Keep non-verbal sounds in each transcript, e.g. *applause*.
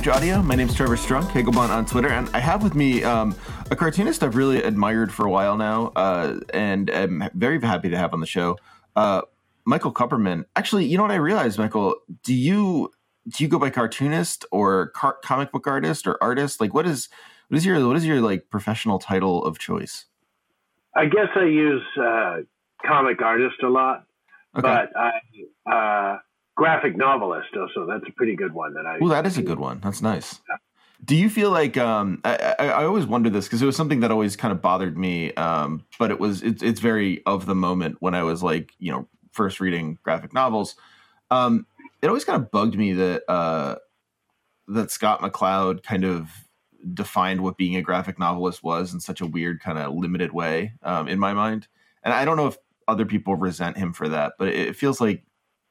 Cartridge Audio. My name is Trevor Strunk, Hegelbon on Twitter, and I have with me um, a cartoonist I've really admired for a while now, uh, and am very happy to have on the show, uh, Michael Kupperman. Actually, you know what I realized, Michael? Do you do you go by cartoonist or car- comic book artist or artist? Like, what is what is your what is your like professional title of choice? I guess I use uh, comic artist a lot, Okay. but I uh, graphic novelist So That's a pretty good one that I. Well, that is a good one. That's nice. Do you feel like um, I, I, I always wonder this because it was something that always kind of bothered me, um, but it was it's it's very of the moment when I was like you know first reading graphic novels. Um, it always kind of bugged me that uh, that Scott McCloud kind of defined what being a graphic novelist was in such a weird kind of limited way um, in my mind, and I don't know if other people resent him for that, but it, it feels like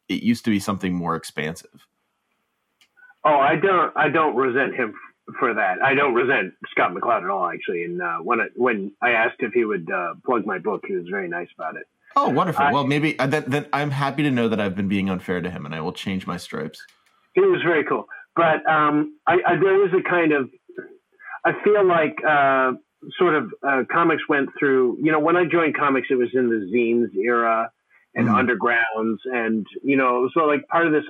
it used to be something more expansive. Oh, I don't. I don't resent him for that. I don't resent Scott McCloud at all, actually. And uh, when I, when I asked if he would uh, plug my book, he was very nice about it. Oh, wonderful. I- well, maybe uh, then, then I'm happy to know that I've been being unfair to him, and I will change my stripes. He was very cool. But um, I, I, there is a kind of. I feel like uh, sort of uh, comics went through. You know, when I joined comics, it was in the zines era and Mhm. undergrounds, and you know, so like part of this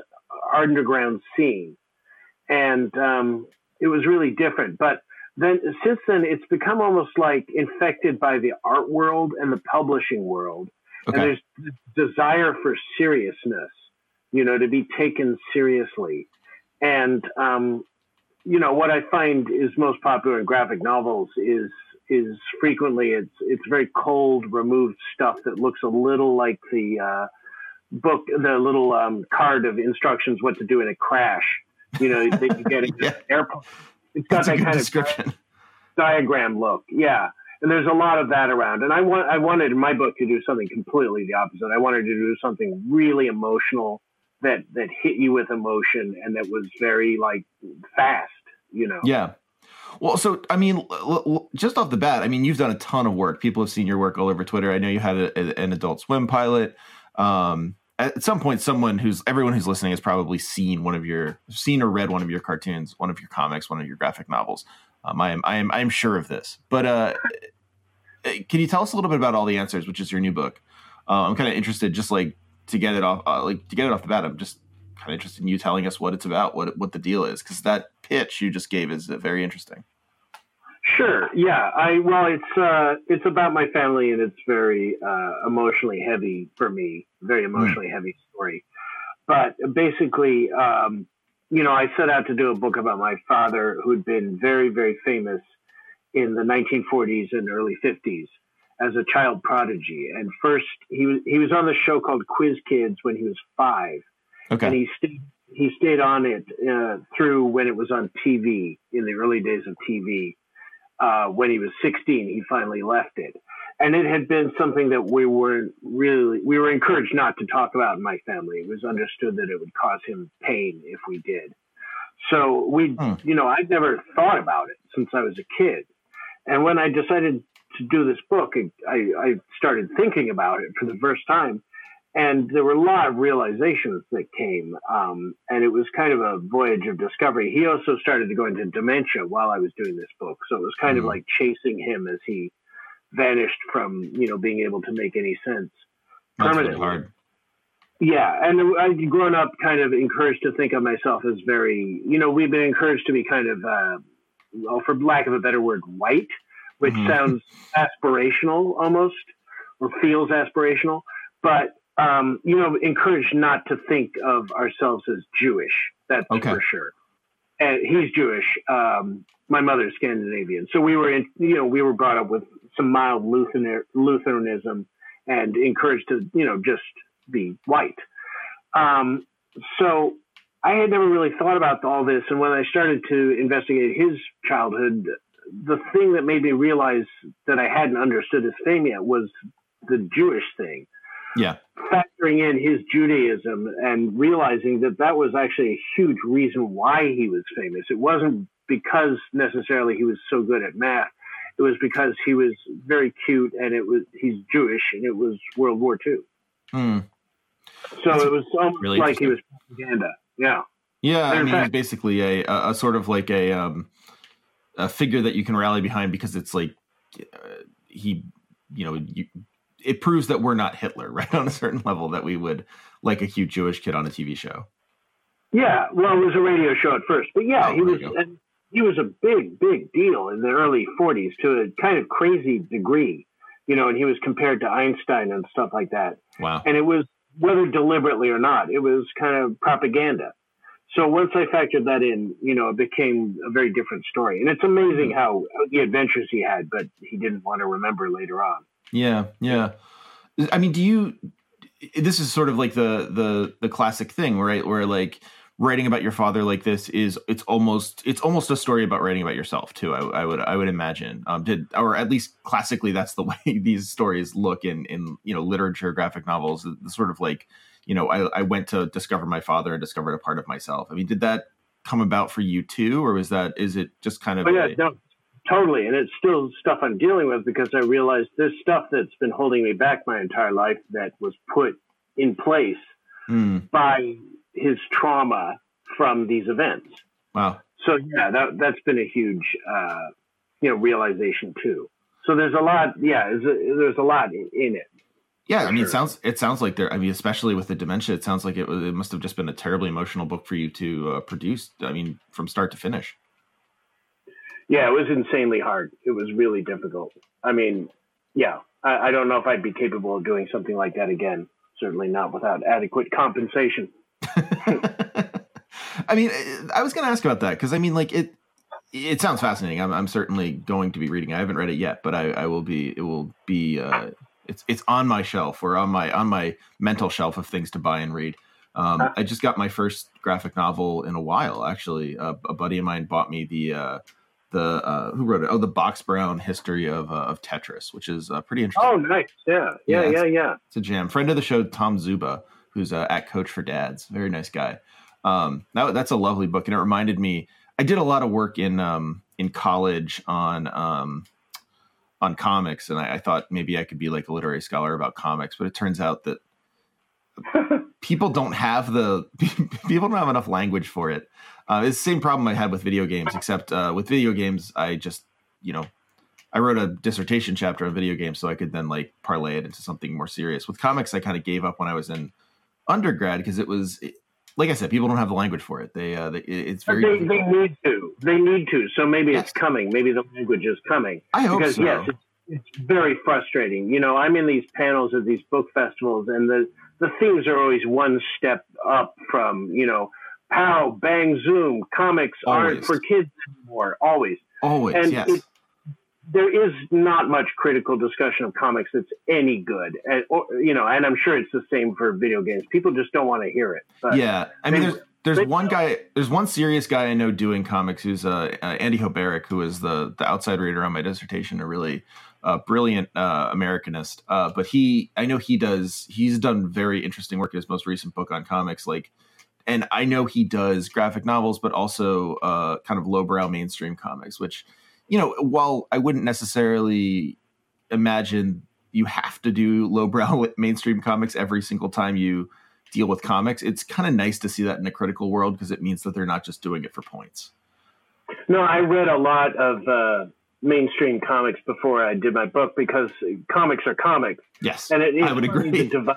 underground scene, and um, it was really different. But then since then, it's become almost like infected by the art world and the publishing world, Okay. and there's desire for seriousness, you know, to be taken seriously. And um, you know what I find is most popular in graphic novels is is frequently it's it's very cold, removed stuff that looks a little like the uh, book, the little um, card of instructions what to do in a crash. You know, that you get in *laughs* Yeah. airplane. It's got That's that kind of description. diagram look. Yeah. And there's a lot of that around. And I want I wanted in my book to do something completely the opposite. I wanted to do something really emotional that that hit you with emotion and that was very like fast, you know. Yeah. Well, so I mean, l- l- just off the bat, I mean, you've done a ton of work. People have seen your work all over Twitter. I know you had a, a- an Adult Swim pilot. Um, at some point, someone who's everyone who's listening has probably seen one of your seen or read one of your cartoons, one of your comics, one of your graphic novels. Um, I am I am I am sure of this. But uh, can you tell us a little bit about all the answers, which is your new book? Uh, I'm kind of interested, just like to get it off, uh, like to get it off the bat. I'm just kind of interested in you telling us what it's about, what what the deal is, because that pitch you just gave is very interesting. Sure. Yeah. I well, it's uh, it's about my family, and it's very uh, emotionally heavy for me. Very emotionally heavy story. But basically, um, you know, I set out to do a book about my father, who'd been very, very famous in the 1940s and early 50s as a child prodigy. And first, he was he was on the show called Quiz Kids when he was five, and he stayed he stayed on it uh, through when it was on TV in the early days of TV. Uh, when he was 16, he finally left it. and it had been something that we weren't really we were encouraged not to talk about in my family. It was understood that it would cause him pain if we did. So we, hmm. you know, I'd never thought about it since I was a kid, and when I decided to do this book, I, I started thinking about it for the first time, and there were a lot of realizations that came, um, and it was kind of a voyage of discovery. He also started to go into dementia while I was doing this book, so it was kind mm. of like chasing him as he vanished from you know being able to make any sense That's permanently. Really hard. Yeah, and I'd grown up kind of encouraged to think of myself as very, you know, we've been encouraged to be kind of, uh, well, for lack of a better word, white, which mm-hmm. sounds aspirational almost, or feels aspirational, but um, you know, encouraged not to think of ourselves as Jewish. That's okay. for sure. And he's Jewish. Um, my mother's Scandinavian, so we were in, you know, we were brought up with some mild Lutheran, Lutheranism and encouraged to, you know, just be white. Um, so I had never really thought about all this. And when I started to investigate his childhood, the thing that made me realize that I hadn't understood his fame yet was the Jewish thing. Yeah. Factoring in his Judaism and realizing that that was actually a huge reason why he was famous. It wasn't because necessarily he was so good at math. It was because he was very cute and it was he's Jewish and it was World War II. Hmm. So That's it was almost really like he was propaganda. Yeah. Yeah, I mean, fact, he's basically a, a, a sort of like a um, a figure that you can rally behind because it's like uh, he, you know, you, it proves that we're not Hitler, *laughs* right? On a certain level, that we would like a cute Jewish kid on a TV show. Yeah, well, it was a radio show at first, but yeah, oh, he was he was a big, big deal in the early '40s to a kind of crazy degree, you know, and he was compared to Einstein and stuff like that. Wow! And it was whether deliberately or not, it was kind of propaganda. So once I factored that in, you know, it became a very different story. And it's amazing hmm. how the adventures he had, but he didn't want to remember later on. Yeah, yeah. I mean, do you? This is sort of like the the the classic thing, right? Where like writing about your father like this is it's almost it's almost a story about writing about yourself too. I, I would I would imagine. Um, did or at least classically, that's the *laughs* way these stories look in in you know literature, graphic novels. The sort of like you know I, I went to discover my father and discovered a part of myself. I mean, did that come about for you too, or was that is it just kind of? Oh, yeah, a, no, totally, and it's still stuff I'm dealing with because I realized there's stuff that's been holding me back my entire life that was put in place mm. by his trauma from these events. Wow. So yeah, that that's been a huge uh, you know realization too. So there's a lot. Yeah, there's a lot in it. Yeah, I mean, sure. it sounds it sounds like there. I mean, especially with the dementia, it sounds like it was. It must have just been a terribly emotional book for you to uh, produce. I mean, from start to finish. Yeah, it was insanely hard. It was really difficult. I mean, yeah, I, I don't know if I'd be capable of doing something like that again. Certainly not without adequate compensation. *laughs* *laughs* I mean, I was going to ask about that because I mean, like it. It sounds fascinating. I'm, I'm certainly going to be reading. I haven't read it yet, but I, I will be. It will be. Uh, it's it's on my shelf or on my on my mental shelf of things to buy and read. Um, I just got my first graphic novel in a while. Actually, uh, a buddy of mine bought me the uh, the uh, who wrote it? Oh, the Box Brown history of uh, of Tetris, which is uh, pretty interesting. Oh, nice. Yeah, yeah, yeah, yeah. It's, yeah. it's a jam. Friend of the show, Tom Zuba, who's uh, at Coach for Dads. Very nice guy. Um, that, that's a lovely book, and it reminded me. I did a lot of work in um, in college on um, on comics, and I, I, thought maybe I could be like a literary scholar about comics, but it turns out that *laughs* people don't have the *laughs* people don't have enough language for it. Uh, it's the same problem I had with video games, except uh, with video games, I just you know I wrote a dissertation chapter on video games so I could then like parlay it into something more serious. With comics, I kind of gave up when I was in undergrad because it was like I said, people don't have the language for it. They, uh, they it's very. They, they, need to. They need to. So maybe yes. it's coming. Maybe the language is coming. I hope because, so. Yes, it's, it's very frustrating. You know, I'm in these panels at these book festivals, and the the themes are always one step up from you know, pow, bang, zoom. Comics always. aren't for kids anymore. Always. Always. And yes. It, there is not much critical discussion of comics that's any good, and or, you know, and I'm sure it's the same for video games. People just don't want to hear it. yeah, I mean, there's there's one guy, there's one serious guy I know doing comics who's uh, uh, Andy Hoberek, who is the the outside reader on my dissertation, a really uh, brilliant uh, Americanist. Uh, but he, I know he does. He's done very interesting work in his most recent book on comics, like. And I know he does graphic novels, but also uh, kind of lowbrow mainstream comics, which, you know, while I wouldn't necessarily imagine you have to do lowbrow mainstream comics every single time you deal with comics, it's kind of nice to see that in a critical world because it means that they're not just doing it for points. No, I read a lot of uh, mainstream comics before I did my book because comics are comics. Yes, and it, I would agree. The, divi-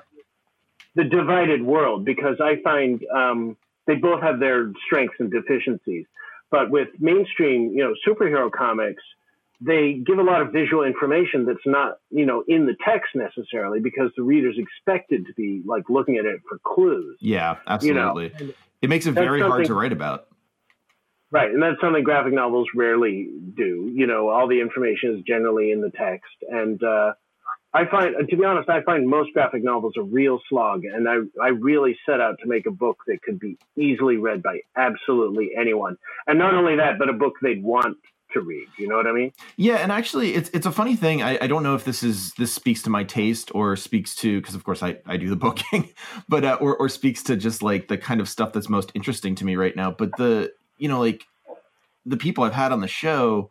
the, divided world because I find um, they both have their strengths and deficiencies. But with mainstream, you know, superhero comics, they give a lot of visual information that's not, you know, in the text necessarily because the reader's expected to be like looking at it for clues. Yeah, absolutely. You know? It makes it very hard to write about. Right, and that's something graphic novels rarely do. You know, all the information is generally in the text, and uh, I find, to be honest, I find most graphic novels a real slog, and I I really set out to make a book that could be easily read by absolutely anyone, and not only that, but a book they'd want to read. You know what I mean? Yeah, and actually, it's it's a funny thing. I, I don't know if this is this speaks to my taste or speaks to because of course I, I do the *laughs* booking, but uh, or or speaks to just like the kind of stuff that's most interesting to me right now. But the you know like the people I've had on the show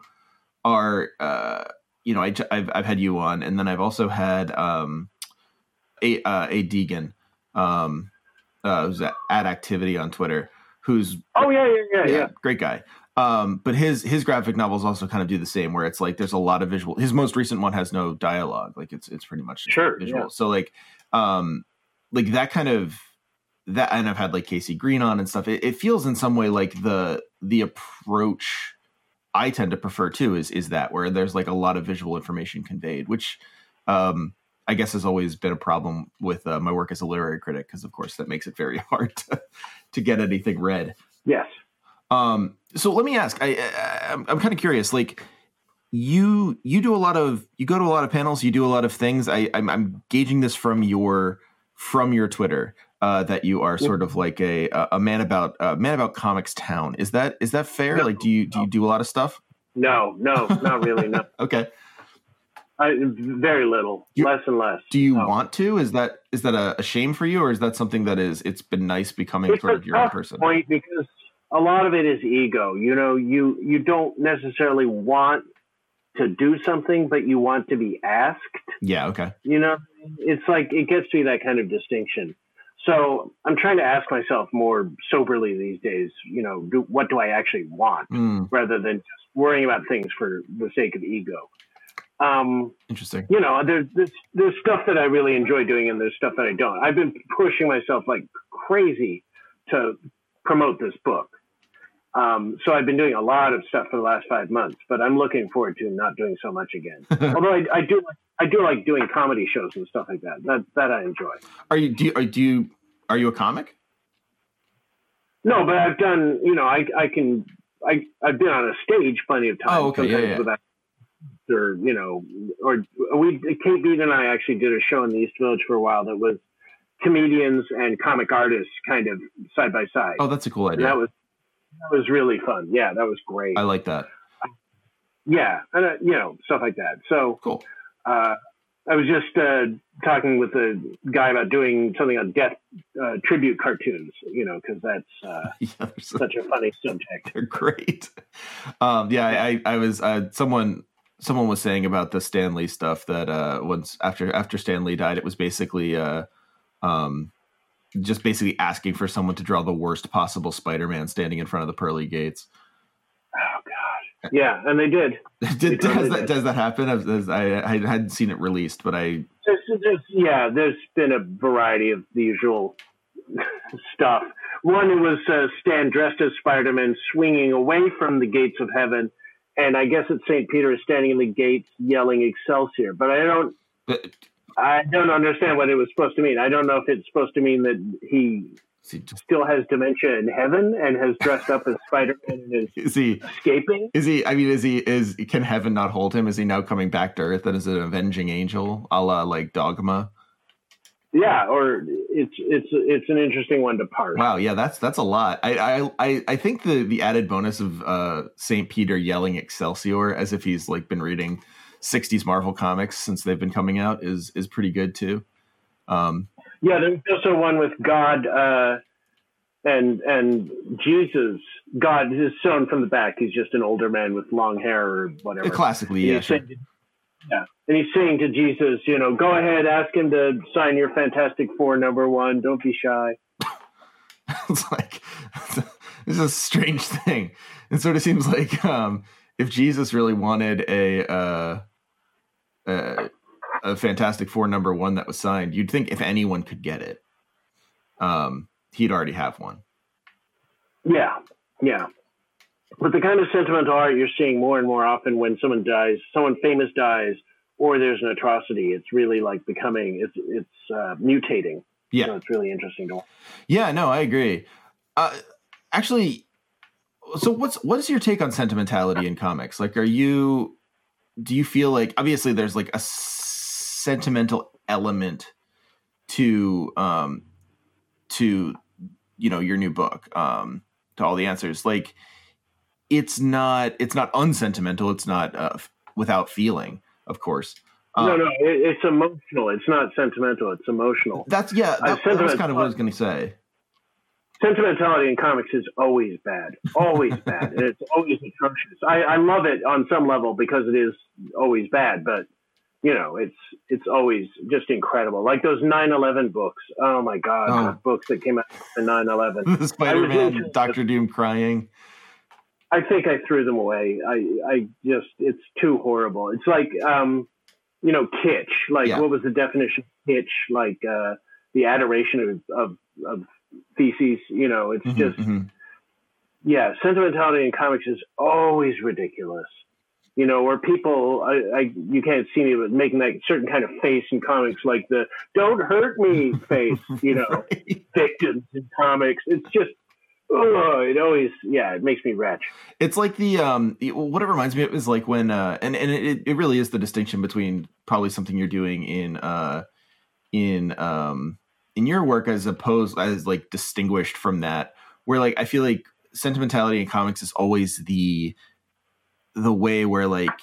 are uh, you know I have I've had you on, and then I've also had um, a uh, a Deegan um, uh, who's at, at activity on Twitter. Who's oh yeah yeah yeah yeah, yeah. great guy um, but his his graphic novels also kind of do the same, where it's like there's a lot of visual. His most recent one has no dialogue, like it's it's pretty much sure visual. Yeah. So like um like that kind of that, and I've had like Casey Green on and stuff. It, it feels in some way like the the approach I tend to prefer too is is that where there's like a lot of visual information conveyed, which um I guess has always been a problem with uh, my work as a literary critic because of course that makes it very *laughs* hard to, to get anything read. Yes. Um, so let me ask. I, I I'm, I'm kind of curious. Like you you do a lot of you go to a lot of panels. You do a lot of things. I I'm, I'm gauging this from your from your Twitter. Uh, that you are sort of like a a man about uh, man about comics town. Is that is that fair? No, like, do you do you do a lot of stuff? No, no, not really. No. *laughs* okay. I, very little, you, less and less. Do you no. want to? Is that is that a, a, shame for you, or is that something that is it's been nice becoming it's sort of your own person? Point because a lot of it is ego. You know, you you don't necessarily want to do something, but you want to be asked. Yeah. Okay. You know, it's like it gets to be that kind of distinction. So I'm trying to ask myself more soberly these days. You know, do, what do I actually want, mm. rather than just worrying about things for the sake of ego. Um, Interesting. You know, there's, there's there's stuff that I really enjoy doing, and there's stuff that I don't. I've been pushing myself like crazy to promote this book. Um, so I've been doing a lot of stuff for the last five months, but I'm looking forward to not doing so much again. *laughs* Although I, I, do, I do like doing comedy shows and stuff like that. That that I enjoy. Are you do you, are, do you are you a comic? No, but I've done. You know, I I can I I've been on a stage plenty of times. Oh, okay, yeah, yeah. Without, or you know, or we Kate Beaton and I actually did a show in the East Village for a while that was comedians and comic artists kind of side by side. Oh, that's a cool idea. And that was that was really fun. Yeah, that was great. I like that. Yeah, and uh, you know stuff like that. So cool. Uh, I was just uh, talking with a guy about doing something on death uh, tribute cartoons. You know, because that's uh, *laughs* yeah, such a funny subject. They're great. Um, yeah, I, I was uh, someone someone was saying about the Stan Lee stuff that once after after Stan Lee died, it was basically um, just basically asking for someone to draw the worst possible Spider-Man standing in front of the pearly gates. Oh God! Yeah, and they did. *laughs* did they does that did. does that happen? I, I hadn't seen it released, but I. There's, there's, yeah, there's been a variety of the usual *laughs* stuff. One it was uh, Stan dressed as Spider-Man swinging away from the gates of heaven, and I guess it's Saint Peter is standing in the gates yelling Excelsior. But I don't. But I don't understand what it was supposed to mean. I don't know if it's supposed to mean that he still has dementia in heaven and has dressed up as Spider Man and is, *laughs* is he escaping? Is he? I mean, is he? Is can heaven not hold him? Is he now coming back to Earth and is an avenging angel, a la like Dogma? Yeah, or it's it's it's an interesting one to parse. Wow, yeah, that's that's a lot. I I I think the the added bonus of uh Saint Peter yelling Excelsior as if he's like been reading '60s Marvel comics since they've been coming out is is pretty good too. Um, yeah, there's also one with God uh, and and Jesus. God is shown from the back. He's just an older man with long hair or whatever. Classically, yeah. Sure. Saying, yeah, and he's saying to Jesus, you know, go ahead, ask him to sign your Fantastic Four number one. Don't be shy. *laughs* it's like *laughs* it's a strange thing. It sort of seems like um, if Jesus really wanted a, uh, a a Fantastic Four number one that was signed, you'd think if anyone could get it, um, he'd already have one. Yeah, yeah. But the kind of sentimental art you're seeing more and more often when someone dies, someone famous dies, or there's an atrocity, it's really like becoming, it's it's uh, mutating. Yeah, so it's really interesting to. Watch. Yeah, no, I agree. Uh, actually, so what's what is your take on sentimentality in comics? Like, are you do you feel like obviously there's like a sentimental element to um to you know your new book um to all the answers. Like it's not it's not unsentimental. It's not uh, without feeling of course. Um, no no it, it's emotional. It's not sentimental. It's emotional. That's yeah that, that's kind of what i was going to say sentimentality in comics is always bad always *laughs* bad and it's always atrocious I, I love it on some level because it is always bad but you know, it's it's always just incredible. Like those 9/11 books. Oh my god, oh. books that came out in 9/11. *laughs* the Spider-Man, Doctor Doom crying. I think I threw them away. I I just it's too horrible. It's like um, you know, kitsch. Like yeah. what was the definition of kitsch? Like uh, the adoration of of, of feces. You know, it's mm-hmm, just. Mm-hmm. Yeah, sentimentality in comics is always ridiculous you know, where people, I, I, you can't see me, but making that certain kind of face in comics, like the "Don't hurt me" *laughs* face, you know, right. victims in comics. It's just, oh, it always, yeah, it makes me retch. It's like the, um, what it reminds me of is like when, uh, and and it, it really is the distinction between probably something you're doing in, uh, in, um, in your work as opposed as like distinguished from that, where like I feel like sentimentality in comics is always the the way where like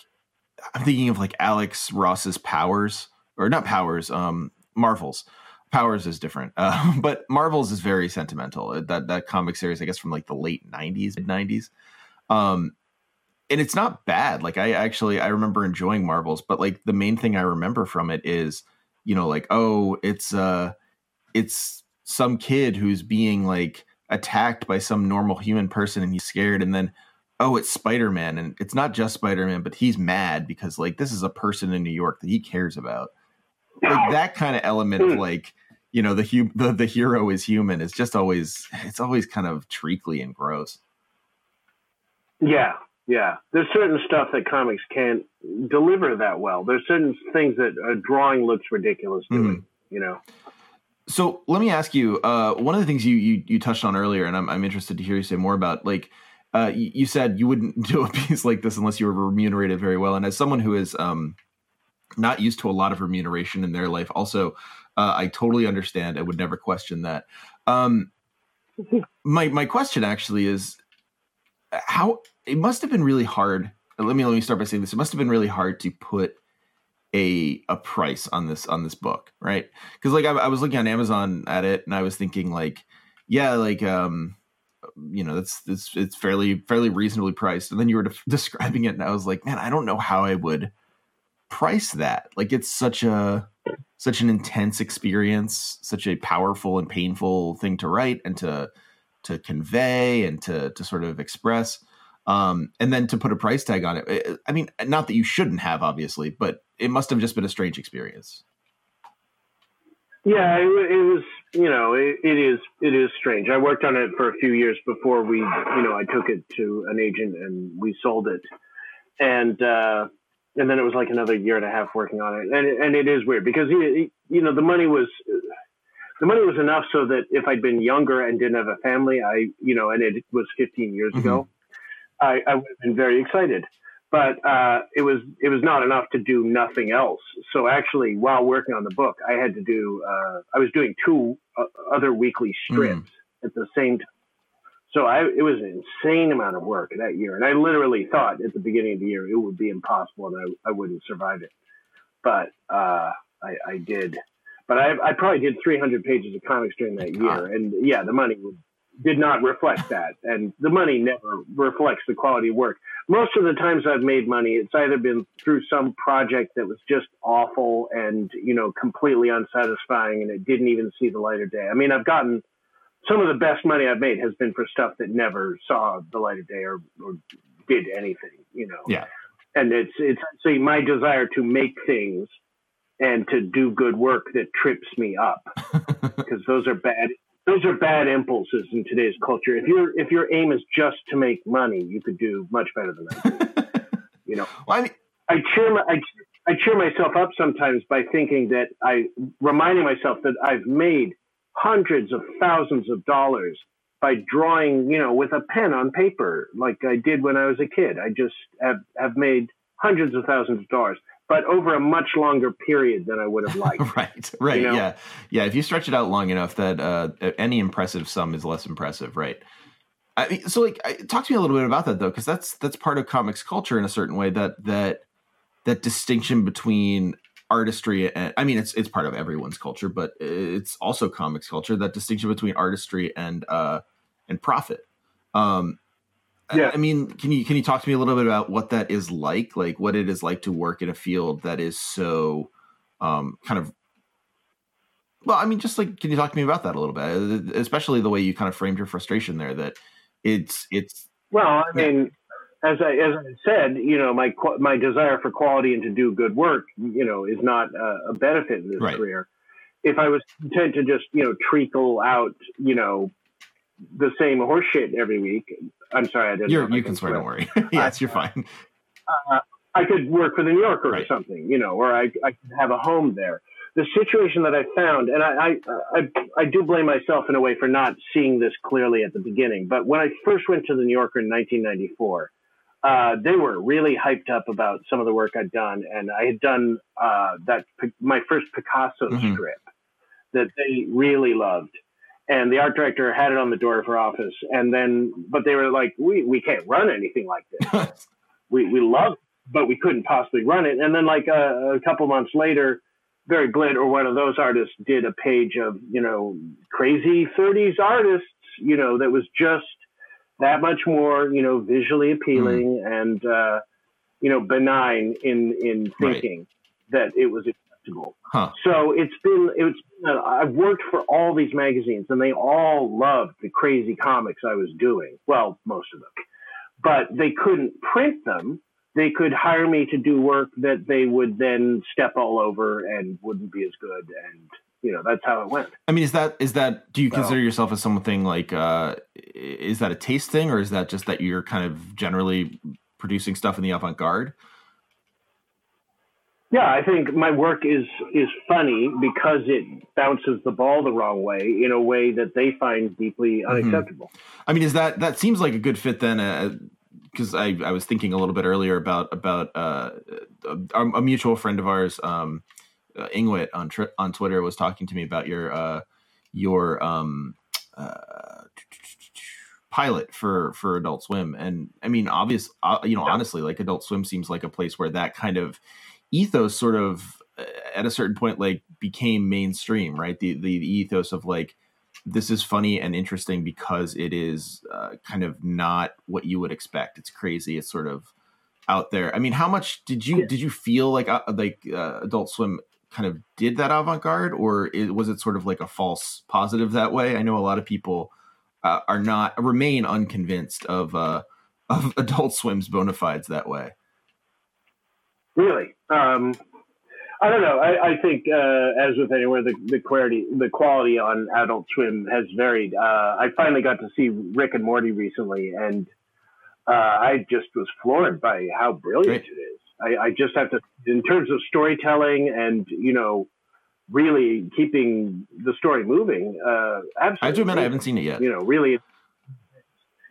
I'm thinking of like Alex Ross's Powers or not Powers, um, Marvels. Powers is different, uh, *laughs* but Marvels is very sentimental. Uh, that that comic series, I guess, from like the late '90s, mid '90s, um, and it's not bad. Like I actually I remember enjoying Marvels, but like the main thing I remember from it is, you know, like oh, it's uh, it's some kid who's being like attacked by some normal human person and he's scared, and then oh, it's Spider Man, and it's not just Spider Man, but he's mad because like this is a person in New York that he cares about. Like that kind of element of hmm. like you know the hu- the the hero is human is just always it's always kind of treacly and gross. Yeah, yeah. There's certain stuff that comics can't deliver that well. There's certain things that a drawing looks ridiculous doing. Mm-hmm. You know. So let me ask you. Uh, one of the things you, you you touched on earlier, and I'm I'm interested to hear you say more about like uh, you, you, said you wouldn't *laughs* do a piece like this unless you were remunerated very well. And as someone who is um, not used to a lot of remuneration in their life, also, uh, I totally understand. I would never question that. Um, *laughs* my my question actually is how it must have been really hard. Let me let me start by saying this. It must have been really hard to put a a price on this on this book, right? Because like I, I was looking on Amazon at it, and I was thinking like, yeah, like um you know that's it's it's fairly fairly reasonably priced. And then you were de- *laughs* describing it and i was like man i don't know how i would price that. Like it's such a such an intense experience such a powerful and painful thing to write and to to convey and to to sort of express um and then to put a price tag on it i mean not that you shouldn't have obviously but it must have just been a strange experience yeah, it, it was. You know, it, it is. It is strange. I worked on it for a few years before we. You know, I took it to an agent and we sold it, and uh, and then it was like another year and a half working on it, and and it is weird because you know the money was the money was enough so that if I'd been younger and didn't have a family, I you know, and it was 15 years mm-hmm. ago, I, I would have been very excited but uh, it was it was not enough to do nothing else. So actually, while working on the book, I had to do uh, I was doing two uh, other weekly strips mm. at the same time. So I, it was an insane amount of work that year. And I literally thought at the beginning of the year it would be impossible and I, I wouldn't survive it. But uh, I, I did. But I, I probably did 300 pages of comics during that year. And yeah, the money did not reflect *laughs* that. And the money never reflects the quality of work. Most of the times I've made money, it's either been through some project that was just awful and, you know, completely unsatisfying and it didn't even see the light of day. I mean, I've gotten some of the best money I've made has been for stuff that never saw the light of day or, or did anything, you know. Yeah. And it's it's actually my desire to make things and to do good work that trips me up *laughs* because those are bad those are bad impulses in today's culture. If your if your aim is just to make money, you could do much better than that. *laughs* you know. Well, I mean, I cheer my, I, I cheer myself up sometimes by thinking that I reminding myself that I've made hundreds of thousands of dollars by drawing, you know, with a pen on paper, like I did when I was a kid. I just have, have made hundreds of thousands of dollars, but over a much longer period than I would have liked. right, *laughs* right, you know? yeah, yeah. If you stretch it out long enough, that uh, any impressive sum is less impressive, right? I mean, so like, talk to me a little bit about that though, because that's that's part of comics culture in a certain way. That that that distinction between artistry and I mean it's it's part of everyone's culture, but it's also comics culture. That distinction between artistry and uh and profit. Um, yeah. I, I mean, can you can you talk to me a little bit about what that is like? Like what it is like to work in a field that is so um kind of well, I mean, just like, can you talk to me about that a little bit, especially the way you kind of framed your frustration there? That it's it's well, I mean, as I as I said, you know, my my desire for quality and to do good work, you know, is not a, a benefit in this right. career. If I was content to just you know treacle out, you know, the same horseshit every week, I'm sorry, I didn't. You're, you can swear, don't worry. *laughs* yes, you're fine. Uh, I could work for the New Yorker right. or something, you know, or I I could have a home there. The situation that I found, and I, I I I do blame myself in a way for not seeing this clearly at the beginning. But when I first went to the New Yorker in 1994 uh, they were really hyped up about some of the work I'd done, and I had done uh, that my first Picasso mm-hmm. strip that they really loved. And the art director had it on the door of her office, and then, but they were like, "We we can't run anything like this. *laughs* we we love, but we couldn't possibly run it." And then, like a, a couple months later, Barry Blitt or one of those artists did a page of you know crazy '30s artists, you know, that was just that much more, you know, visually appealing mm. and uh, you know benign in in thinking right. that it was acceptable. Huh. So it's been it's uh, I've worked for all these magazines and they all loved the crazy comics I was doing. Well, most of them, but they couldn't print them. They could hire me to do work that they would then step all over and wouldn't be as good and you know that's how it went i mean is that is that do you so, consider yourself as something like uh is that a taste thing or is that just that you're kind of generally producing stuff in the avant-garde yeah i think my work is is funny because it bounces the ball the wrong way in a way that they find deeply mm-hmm. unacceptable mm-hmm. i mean is that that seems like a good fit then uh, because I, I was thinking a little bit earlier about about uh, a, a mutual friend of ours um, uh, Ingwit on tri- on Twitter was talking to me about your uh, your um, uh, pilot for for Adult Swim, and I mean, obvious, uh, you know, yeah. honestly, like Adult Swim seems like a place where that kind of ethos sort of uh, at a certain point like became mainstream, right? The the, the ethos of like this is funny and interesting because it is uh, kind of not what you would expect. It's crazy. It's sort of out there. I mean, how much did you yeah. did you feel like uh, like uh, Adult Swim kind of did that avant-garde or it, was it sort of like a false positive that way i know a lot of people uh, are not remain unconvinced of uh, of *laughs* adult swim's bona fides that way really um, i don't know i, I think uh, as with anywhere the, the quality the quality on adult swim has varied uh, i finally got to see rick and morty recently and uh, i just was floored by how brilliant Great. it is I, I just have to, in terms of storytelling and you know, really keeping the story moving. Uh, absolutely. I have to admit, I haven't seen it yet. You know, really,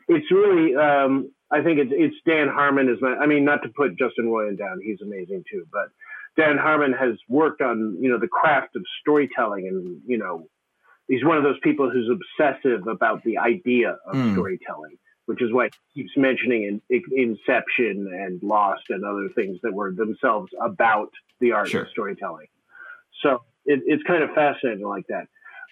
it's really. Um, I think it's it's Dan Harmon is my. I mean, not to put Justin Roiland down, he's amazing too, but Dan Harmon has worked on you know the craft of storytelling and you know he's one of those people who's obsessive about the idea of mm. storytelling, which is why he keeps mentioning in, in, Inception and Lost and other things that were themselves about the art sure. of storytelling. So it, it's kind of fascinating like that.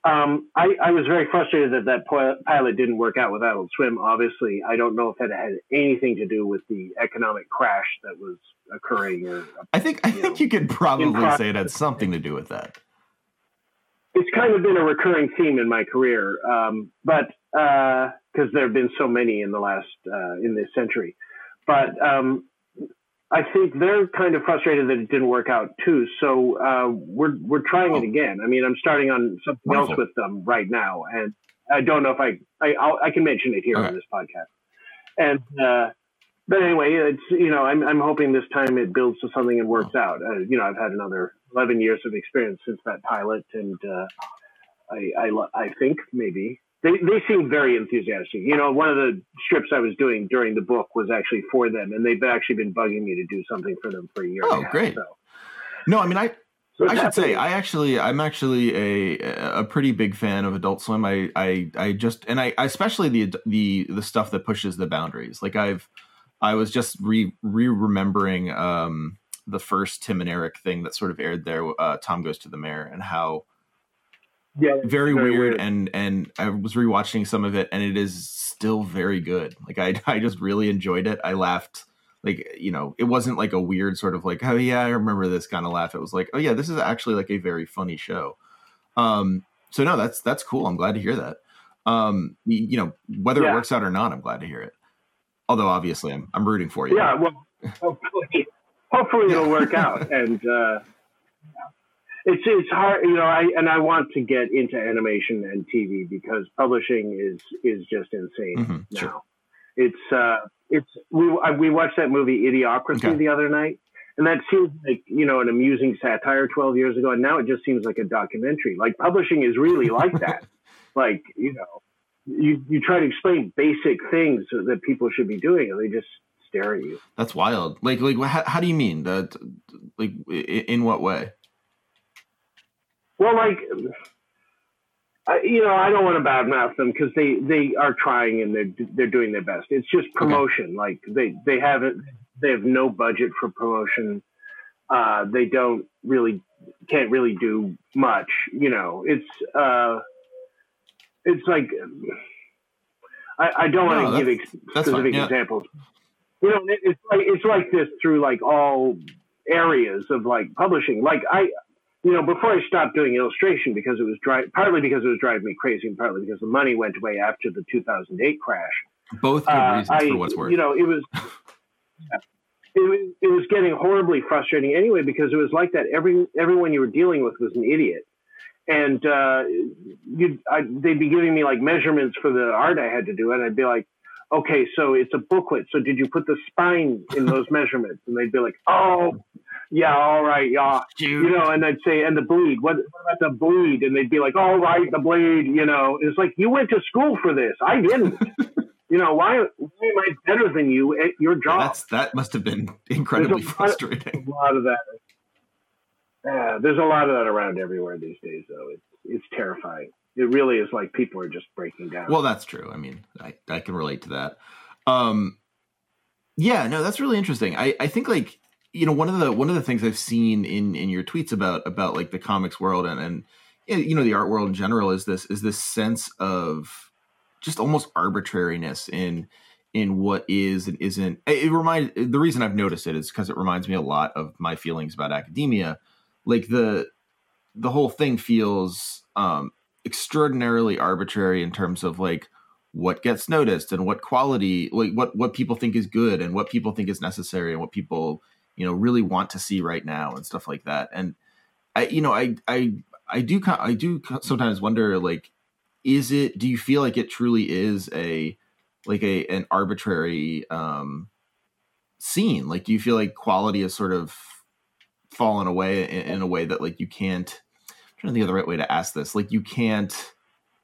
Um, I, I, was very frustrated that that pilot didn't work out with Adult Swim. Obviously, I don't know if that had anything to do with the economic crash that was occurring. Or I think I think know, you could probably say it had something to do with that. It's kind of been a recurring theme in my career, um, but because uh, there have been so many in the last uh, in this century, but um, I think they're kind of frustrated that it didn't work out too. So uh, we're we're trying oh. it again. I mean, I'm starting on something Wonderful. else with them right now, and I don't know if I I, I'll, i can mention it here on this podcast. And uh, but anyway, it's you know I'm I'm hoping this time it builds to something and works oh. out. Uh, you know, I've had another 11 years of experience since that pilot, and uh, I, I I think maybe they, they seem very enthusiastic. You know, one of the strips I was doing during the book was actually for them, and they've actually been bugging me to do something for them for a year. Oh, great! So. No, I mean, I so I should say I actually I'm actually a a pretty big fan of Adult Swim. I I, I just and I, I especially the the the stuff that pushes the boundaries. Like I've I was just re re remembering um, the first Tim and Eric thing that sort of aired there. Uh, Tom goes to the mayor and how yeah, very, very weird, weird, and and I was rewatching some of it and it is still very good. Like I *laughs* I just really enjoyed it. I laughed like you know it wasn't like a weird sort of like oh yeah I remember this kind of laugh. It was like oh yeah this is actually like a very funny show. Um so no that's that's cool. I'm glad to hear that. Um you, you know whether yeah. it works out or not I'm glad to hear it. Although obviously I'm I'm rooting for you. Yeah, well hopefully hopefully *laughs* it'll work out and uh it's it's hard, you know. I and I want to get into animation and TV because publishing is is just insane mm-hmm, now. Sure. It's uh, it's we we watched that movie Idiocracy okay. the other night, and that seems like you know an amusing satire 12 years ago, and now it just seems like a documentary. Like publishing is really like that. *laughs* like you know, you you try to explain basic things that people should be doing, and they just stare at you. That's wild. Like like how, how do you mean that? Like in what way? Well, like, I, you know, I don't want to badmouth them because they they are trying and they're they're doing their best. It's just promotion. Okay. Like they they haven't they have no budget for promotion. Uh, they don't really can't really do much. You know, it's uh, it's like I, I don't no, want to give ex- specific yeah. examples. You know, it's like it's like this through like all areas of like publishing. Like I you know, before I stopped doing illustration because it was dri- partly because it was driving me crazy, and partly because the money went away after the 2008 crash. Both good uh, reasons I, for what's worth. You know, it was. *laughs* it was, it was getting horribly frustrating anyway because it was like that. Every everyone you were dealing with was an idiot, and uh, you they'd be giving me like measurements for the art I had to do, and I'd be like, okay, so it's a booklet. So did you put the spine in those measurements? And they'd be like, oh, yeah, all right, yeah, you know, and they'd say, and the bleed, what, what, about the bleed? And they'd be like, all right, the bleed, you know, it's like you went to school for this, I didn't. *laughs* you know, why, why am I better than you at your job? That's that must have been incredibly a frustrating. Lot, a lot of that. Yeah, there's a lot of that around everywhere these days, though. It's it's terrifying. It really is like people are just breaking down. Well, that's true. I mean, I, I can relate to that. Um, yeah, no, that's really interesting. I, I think like you know one of the one of the things I've seen in in your tweets about about like the comics world and and you know the art world in general is this is this sense of just almost arbitrariness in in what is and isn't it reminds the reason i've noticed it is because it reminds me a lot of my feelings about academia. Like the the whole thing feels um extraordinarily arbitrary in terms of like what gets noticed and what quality like what what people think is good and what people think is necessary and what people you know really want to see right now and stuff like that. And i you know i i i do i do sometimes wonder like is it do you feel like it truly is a like a an arbitrary um scene? Like do you feel like quality has sort of fallen away in, in a way that like you can't I'm trying to think of the right way to ask this. Like you can't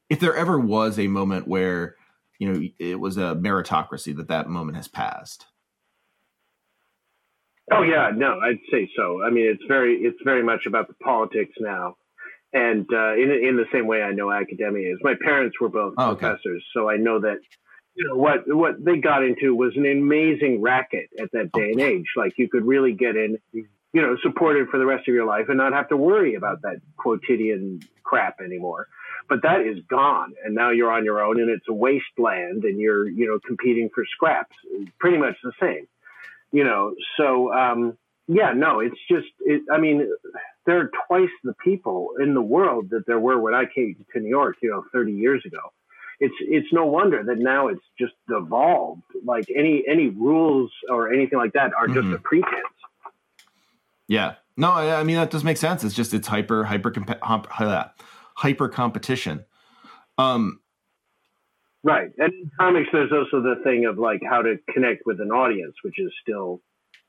if there ever was a moment where you know it was a meritocracy that that moment has passed Oh yeah, no, I'd say so. I mean, it's very it's very much about the politics now, and uh, in in the same way I know academia is. My parents were both Oh, okay. professors, so I know that you know what what they got into was an amazing racket at that day and age. Like you could really get in, you know, supported for the rest of your life and not have to worry about that quotidian crap anymore. But that is gone, and now you're on your own, and it's a wasteland, and you're you know competing for scraps. Pretty much the same, you know. So um, yeah, no, it's just it, I mean there are twice the people in the world that there were when I came to New York, you know, 30 years ago. It's it's no wonder that now it's just devolved. Like any any rules or anything like that are just Mhm. a pretense. Yeah. No, I, I mean that does make sense. It's just it's hyper hyper comp- hyper competition. Um Right. And in comics there's also the thing of like how to connect with an audience, which is still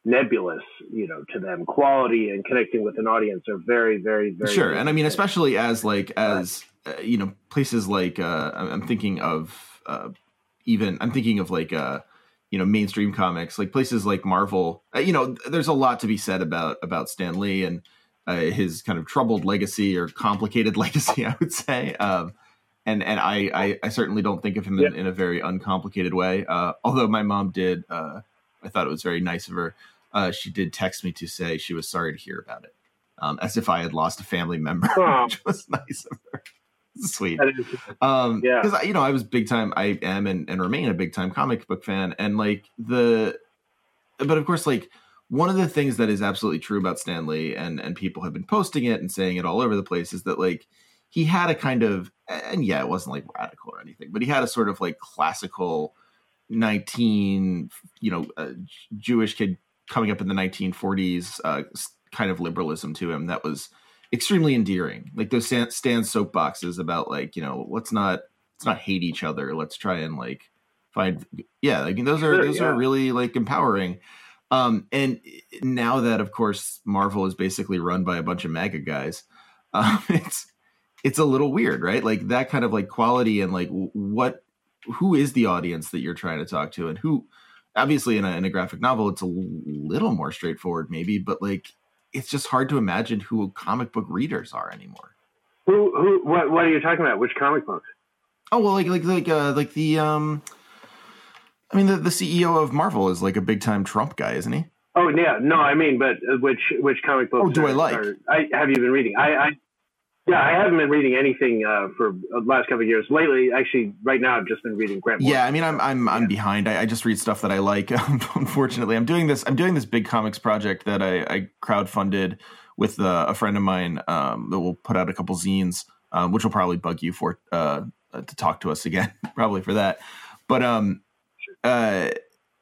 nebulous, you know, to them. Quality and connecting with an audience are very, very, very sure. And i mean especially as like as uh, you know places like uh i'm thinking of uh even i'm thinking of like uh you know mainstream comics like places like marvel. Uh, you know there's a lot to be said about about stan lee and uh, his kind of troubled legacy or complicated *laughs* legacy i would say. Um and and i i, I certainly don't think of him in, in a very uncomplicated way uh although my mom did uh i thought it was very nice of her uh she did text me to say she was sorry to hear about it um, as if I had lost a family member, *laughs* Aw. which was nice of her. Sweet. Um, Yeah. because you know I was big time. I am and, and remain a big time comic book fan, and like the, but of course, like one of the things that is absolutely true about Stan Lee, and and people have been posting it and saying it all over the place, is that like he had a kind of, and yeah, it wasn't like radical or anything, but he had a sort of like classical, nineteen, you know, uh, Jewish kid coming up in the 1940s uh, kind of liberalism to him that was extremely endearing. Like those Stan, Stan soapboxes about like you know let's not let's not hate each other. Let's try and like find yeah. Mean those are Sure, those yeah. are really like empowering. Um, and now that of course Marvel is basically run by a bunch of MAGA guys, *laughs* um, it's it's a little weird, right? Like that kind of like quality and like what who is the audience that you're trying to talk to and who obviously in a, in a graphic novel it's a little more straightforward maybe but like it's just hard to imagine who comic book readers are anymore who who what what are you talking about? Which comic books? oh well like like like uh like the um i mean the, the ceo of marvel is like a big time trump guy isn't he Oh yeah, no, I mean, but uh, which which comic books? Oh, do are- I like? are- I have you been reading? I, I yeah, I haven't been reading anything uh, for the last couple of years. Lately, actually, right now, I've just been reading Grant. yeah i mean i'm i'm i'm behind. I, I just read stuff that i like *laughs* unfortunately. I'm doing this i'm doing this big comics project that i i crowdfunded with uh, a friend of mine um that will put out a couple zines um, which will probably bug you for uh to talk to us *laughs* again probably for that. But um uh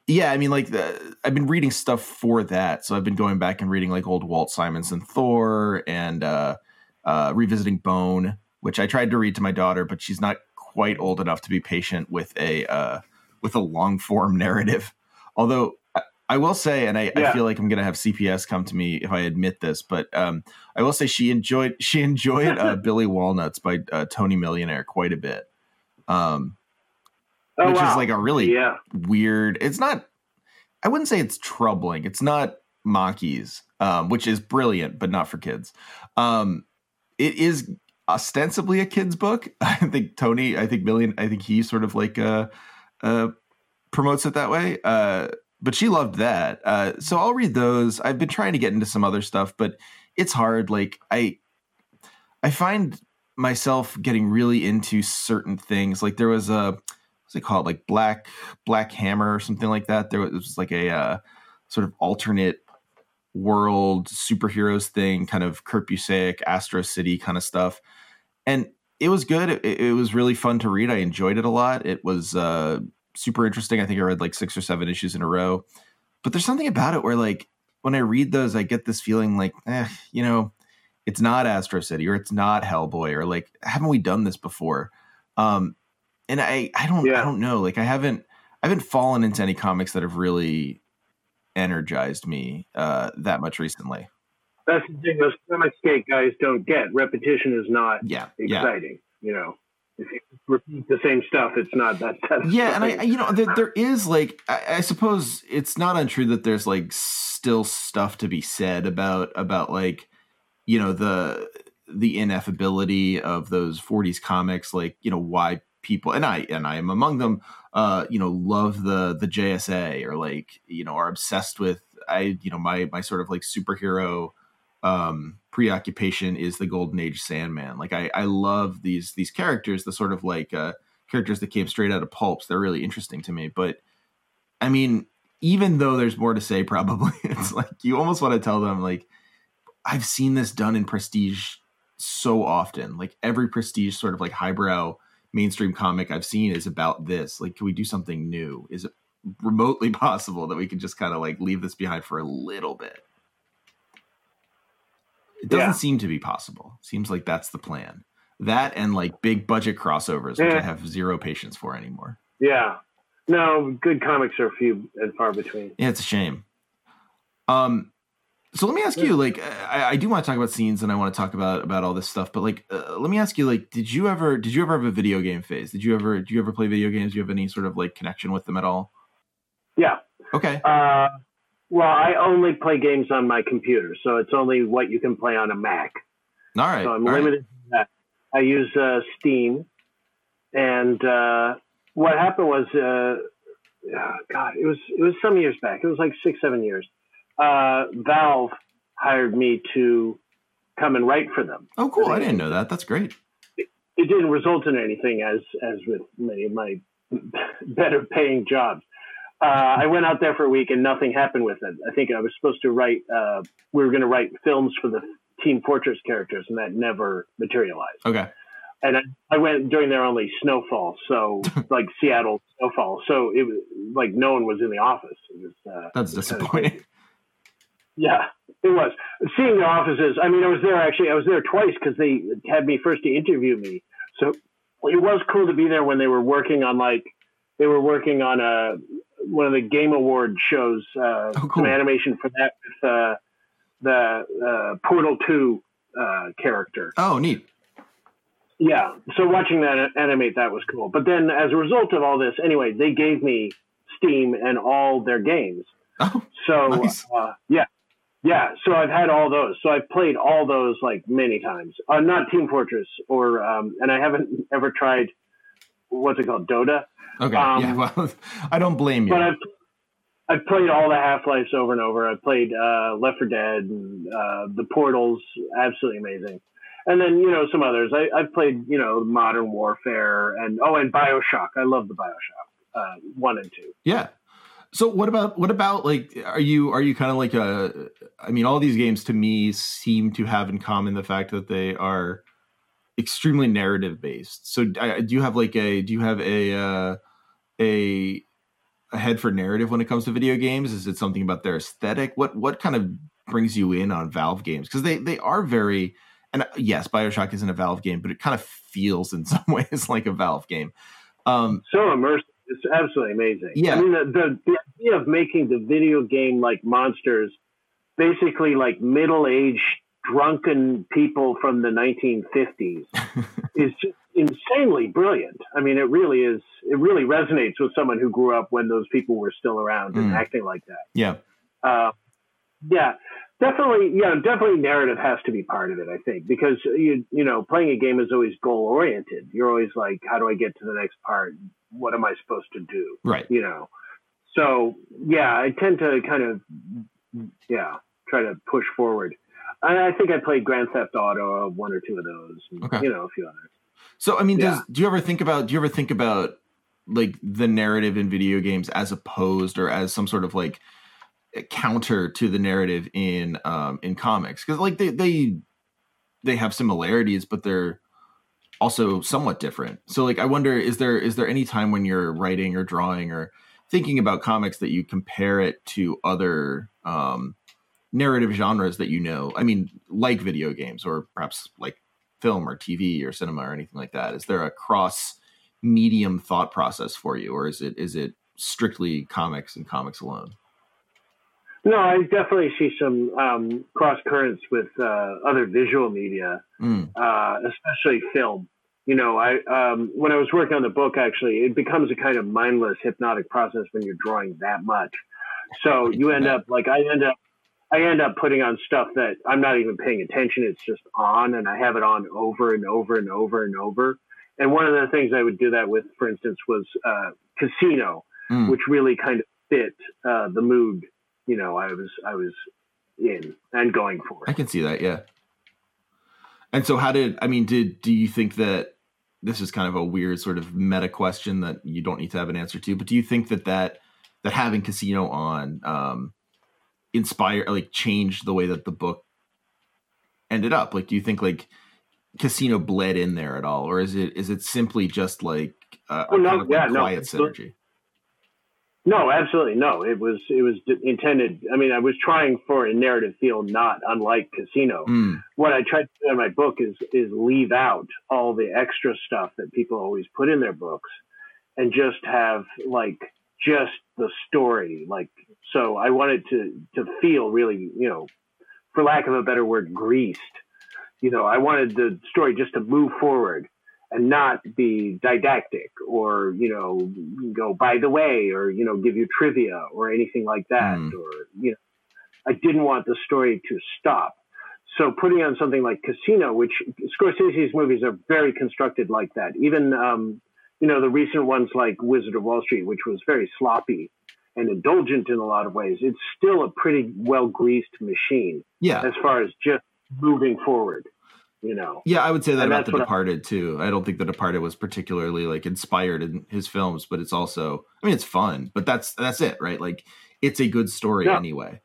yeah i mean like the, i've been reading stuff for that. So i've been going back and reading like old walt simonson thor and uh uh revisiting bone which i tried to read to my daughter but she's not quite old enough to be patient with a uh with a long form *laughs* narrative although I, will say and I, I feel like i'm gonna have cps come to me if i admit this but um i will say she enjoyed she enjoyed uh, *laughs* billy walnuts by uh, tony millionaire quite a bit um oh, which wow. is like a really yeah. weird. It's not. I wouldn't say it's troubling. It's not Maakies, um, which is brilliant, but not for kids. Um, it is ostensibly a kid's book. *laughs* I think Tony. I think Million. I think he sort of like uh, uh, promotes it that way. Uh, but she loved that. Uh, so I'll read those. I've been trying to get into some other stuff, but it's hard. Like I, I find myself getting really into certain things. Like there was a what's it called? Like Black Black Hammer or something like that. There was, was like a uh, sort of alternate world superheroes thing, kind of Kurt Busiek, Astro City kind of stuff. And it was good. It, it was really fun to read. I enjoyed it a lot. It was uh, super interesting. I think I read like six or seven issues in a row. But there's something about it where like when I read those, I get this feeling like, eh, you know, it's not Astro City or it's not Hellboy or like, haven't we done this before? Um, and I, I don't, I don't know. Like I haven't, I haven't fallen into any comics that have really energized me uh, that much recently. That's the thing those comic skate guys don't get. Repetition is not Yeah, yeah, exciting. You know, if you repeat the same stuff, it's not that. *laughs* Yeah. And I, I- you know, there, there is like, I, I suppose it's not untrue that there's like still stuff to be said about about like, you know, the the ineffability of those 40s comics like you know why people and i and i am among them uh you know love the the jsa or like you know are obsessed with i you know my my sort of like superhero um preoccupation is the golden age sandman. Like i i love these these characters the sort of like uh characters that came straight out of pulps. They're really interesting to me. But i mean even though there's more to say *laughs* probably it's like you almost want to tell them like i've seen this done in prestige so often. Like every prestige sort of like highbrow mainstream comic i've seen is about this like can we do something new is it remotely *laughs* possible that we can just kind of like leave this behind for a little bit it doesn't Yeah. seem to be possible seems like that's the plan that and like big budget crossovers which i have zero patience for anymore Yeah. No, good comics are few and far between. Yeah, it's a shame. Um, so let me ask you, like, I, I do want to talk about scenes and I want to talk about about all this stuff, but like, uh, let me ask you, like, did you ever did you ever have a video game phase? Did you ever did you ever play video games? Do you have any sort of like connection with them at all? Yeah. Okay, Uh, well, I only play games on my computer, so it's only what you can play on a Mac. all right, so I'm right. limited to that. I use uh, Steam, and uh, what happened was, uh, God, it was it was some years back. It was like six, seven years. Uh, Valve hired me to come and write for them. Oh, cool! I didn't know that. That's great. It didn't result in anything, as as with many of my *laughs* better paying jobs. Uh, I went out there for a week and nothing happened with it. I think I was supposed to write. Uh, we were going to write films for the Team Fortress characters, and that never materialized. Okay, and I, I went during their only snowfall, so *laughs* like Seattle snowfall. So it was like no one was in the office. It was, uh, that's it disappointing. Yeah, it was. Seeing the offices, I mean, I was there actually. I was there twice because they had me first to interview me. So it was cool to be there when they were working on like they were working on a one of the Game Award shows, uh, Oh, cool. some animation for that with uh, the uh, Portal Two uh, character. Oh, neat. Yeah. So watching that animate that was cool. But then as a result of all this, anyway, they gave me Steam and all their games. Oh, So Nice. uh, yeah. Yeah, so I've had all those. So I've played all those like many times. Uh, not Team Fortress or um, and I haven't *laughs* ever tried what's it called Dota, okay. Um, yeah, *laughs* well, I don't blame you. but I've I've played all the Half Lives over and over. I've played uh, Left 4 Dead and uh, the Portals, absolutely amazing. And then you know some others. I, I've played you know Modern Warfare and oh and Bioshock. I love the Bioshock uh, one and two. Yeah. So what about what about like are you are you kind of like a I mean all these games to me seem to have in common the fact that they are extremely narrative based. So do you have like a do you have a uh, a a head for narrative when it comes to video games? Is it something about their aesthetic? What what kind of brings you in on Valve games because they they are very and uh, yes, Bioshock isn't a Valve game, but it kind of feels in *laughs* some ways like a Valve game. Um, So immersive. It's absolutely amazing. Yeah. I mean the, the the idea of making the video game like monsters, basically like middle aged drunken people from the 1950s, *laughs* is just insanely brilliant. I mean, it really is. It really resonates with someone who grew up when those people were still around and Mm. acting like that. yeah, Uh, yeah, definitely. Yeah, definitely. Narrative has to be part of it. I think because you you know playing a game is always goal oriented. You're always like, how do I get to the next part? What am I supposed to do? right. You know. So yeah, I tend to kind of yeah try to push forward. I, I think I played Grand Theft Auto, one or two of those, and, Okay. you know, a few others. So I mean, does Yeah. do you ever think about do you ever think about like the narrative in video games as opposed or as some sort of like counter to the narrative in um in comics? Because like they they they have similarities, but they're also somewhat different. So like I wonder is there is there any time when you're writing or drawing or thinking about comics that you compare it to other um narrative genres that you know? I mean, like video games or perhaps like film or TV or cinema or anything like that? Is there a cross medium thought process for you, or is it is it strictly comics and comics alone? No, I definitely see some um, cross currents with uh, other visual media. Mm, uh, especially film. You know, I um, when I was working on the book, actually, it becomes a kind of mindless hypnotic process when you're drawing that much. So *laughs* you end up like I end up I end up putting on stuff that I'm not even paying attention. It's just on, and I have it on over and over and over and over. And one of the things I would do that with, for instance, was uh, Casino, mm. which really kind of fit uh, the mood. You know, I was I was in and going for. It. I can see that, yeah. And so, how did I mean? Did do you think that this is kind of a weird sort of meta question that you don't need to have an answer to? But do you think that that that having Casino on um, inspire like changed the way that the book ended up? Like, do you think like Casino bled in there at all, or is it is it simply just like uh, no, kind of yeah, like quiet no, synergy? No, absolutely no. It was it was intended. I mean, I was trying for a narrative feel not unlike Casino. Mm. What I tried to do in my book is is leave out all the extra stuff that people always put in their books, and just have like just the story. Like so, I wanted to to feel really, you know, for lack of a better word, greased. You know, I wanted the story just to move forward and not be didactic or you know go by the way or you know give you trivia or anything like that mm. or you know I didn't want the story to stop. So putting on something like Casino, which Scorsese's movies are very constructed like that. Even um, you know the recent ones like Wizard of Wall Street, which was very sloppy and indulgent in a lot of ways. It's still a pretty well greased machine. Yeah. As far as just moving forward you know. Yeah, I would say that and about The Departed I, too. I don't think The Departed was particularly like inspired in his films, but it's also I mean it's fun, but that's that's it, right? Like it's a good story yeah. anyway.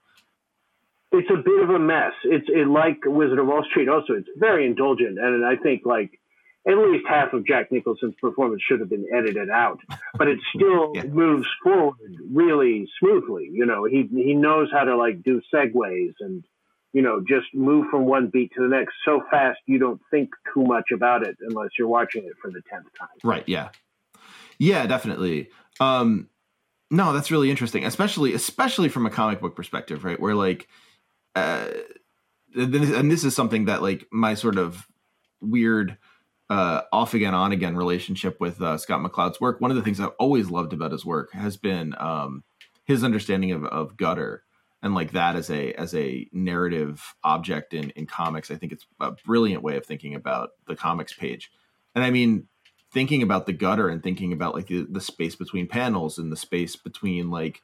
It's a bit of a mess. It's it like Wizard of Wall Street also. It's very indulgent and I think like at least half of Jack Nicholson's performance should have been edited out, but it *laughs* still yeah. moves forward really smoothly. You know, he he knows how to like do segues and you know, just move from one beat to the next so fast you don't think too much about it unless you're watching it for the tenth time. Right. Yeah. Yeah, definitely. Um, no, that's really interesting, especially especially from a comic book perspective, right? Where like, uh, and this is something that like my sort of weird uh, off again on again relationship with uh, Scott McCloud's work. One of the things I've always loved about his work has been um, his understanding of, of gutter and like that as a as a narrative object in in comics i think it's a brilliant way of thinking about the comics page. And i mean thinking about the gutter and thinking about like the, the space between panels and the space between like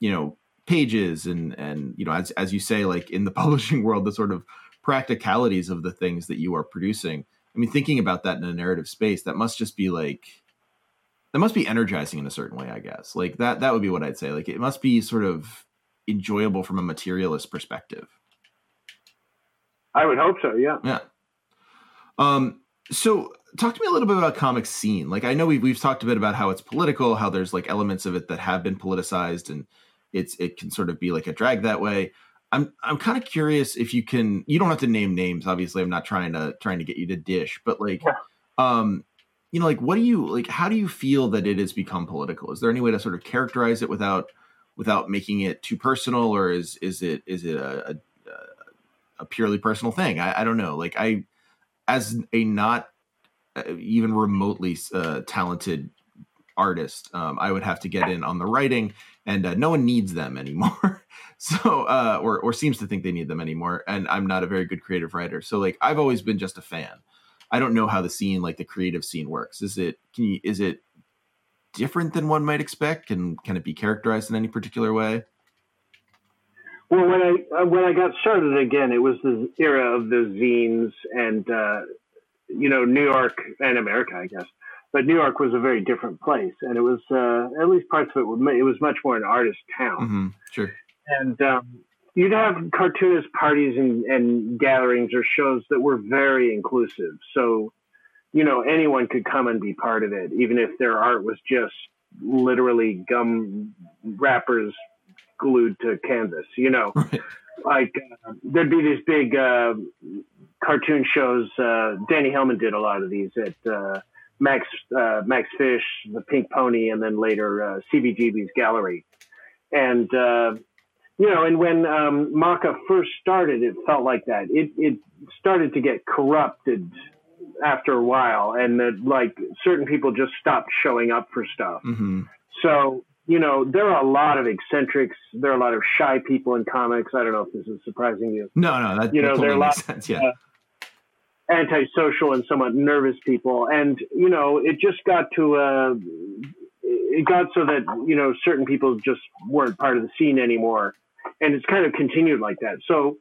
you know pages and and you know as as you say like in the *laughs* publishing world the sort of practicalities of the things that you are producing. I mean thinking about that in a narrative space that must just be like that must be energizing in a certain way i guess. Like that that would be what i'd say. Like it must be sort of enjoyable from a materialist perspective. I would hope so. Yeah. Yeah. Um, so talk to me a little bit about comic scene. Like I know we've we've talked a bit about how it's political, how there's like elements of it that have been politicized, and it's it can sort of be like a drag that way. I'm I'm kind of curious if you can. You don't have to name names. Obviously, I'm not trying to trying to get you to dish, but like, yeah. um, you know, like what do you like? How do you feel that it has become political? Is there any way to sort of characterize it without without making it too personal, or is is it is it a, a, a purely personal thing? I, I, don't know. Like I, as a not uh, even remotely uh, talented artist, um, I would have to get in on the writing, and uh, no one needs them *laughs* anymore. so, uh, or or seems to think they need them anymore, and I'm not a very good creative writer. So, like I've always been just a fan. I don't know how the scene, like the creative scene, works. Is it can you is it different than one might expect? Can can it be characterized in any particular way? Well, when I uh, when I got started again, it was the era of the zines and uh, you know New York and America, I guess. But New York was a very different place, and it was uh, at least parts of it were it was much more an artist town. Mm-hmm. Sure. And um, you'd have cartoonist parties and, and gatherings or shows that were very inclusive. So you know, anyone could come and be part of it, even if their art was just literally gum wrappers glued to canvas, you know. *laughs* Right. Like uh, there'd be these big uh, cartoon shows. Uh, Danny Hellman did a lot of these at uh, Max uh, Max Fish, the Pink Pony, and then later uh, CBGB's Gallery. And you know, and when um, MoCCA first started, it felt like that. It it started to get corrupted after a while, and that like certain people just stopped showing up for stuff. Mm-hmm. So you know, there are a lot of eccentrics. There are a lot of shy people in comics. I don't know if this is surprising you. No, no, that you know, that there are totally a lot makes sense. Yeah. uh, antisocial and somewhat nervous people. And, you know, it just got to, uh, it got so that, you know, certain people just weren't part of the scene anymore. And it's kind of continued like that. So,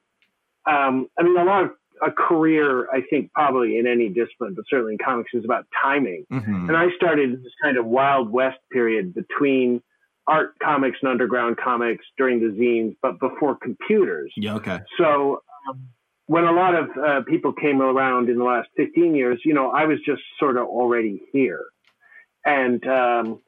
um, I mean, a lot of a career, I think, probably in any discipline, but certainly in comics, is about timing. Mhm. And I started this kind of wild west period between art comics and underground comics during the zines, but before computers. Yeah. Okay. So um, when a lot of uh, people came around in the last 15 years, you know, I was just sort of already here. And, um,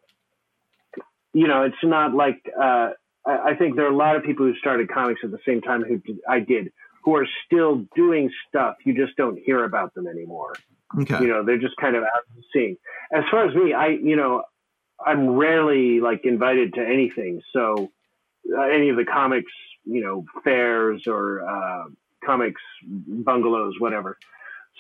you know, it's not like, uh, I, I think there are a lot of people who started comics at the same time who did, I did, who are still doing stuff. You just don't hear about them anymore. Okay. You know, they're just kind of out of the scene. As far as me, I, you know, I'm rarely like invited to anything. So uh, any of the comics, you know, fairs or uh, comics bungalows, whatever.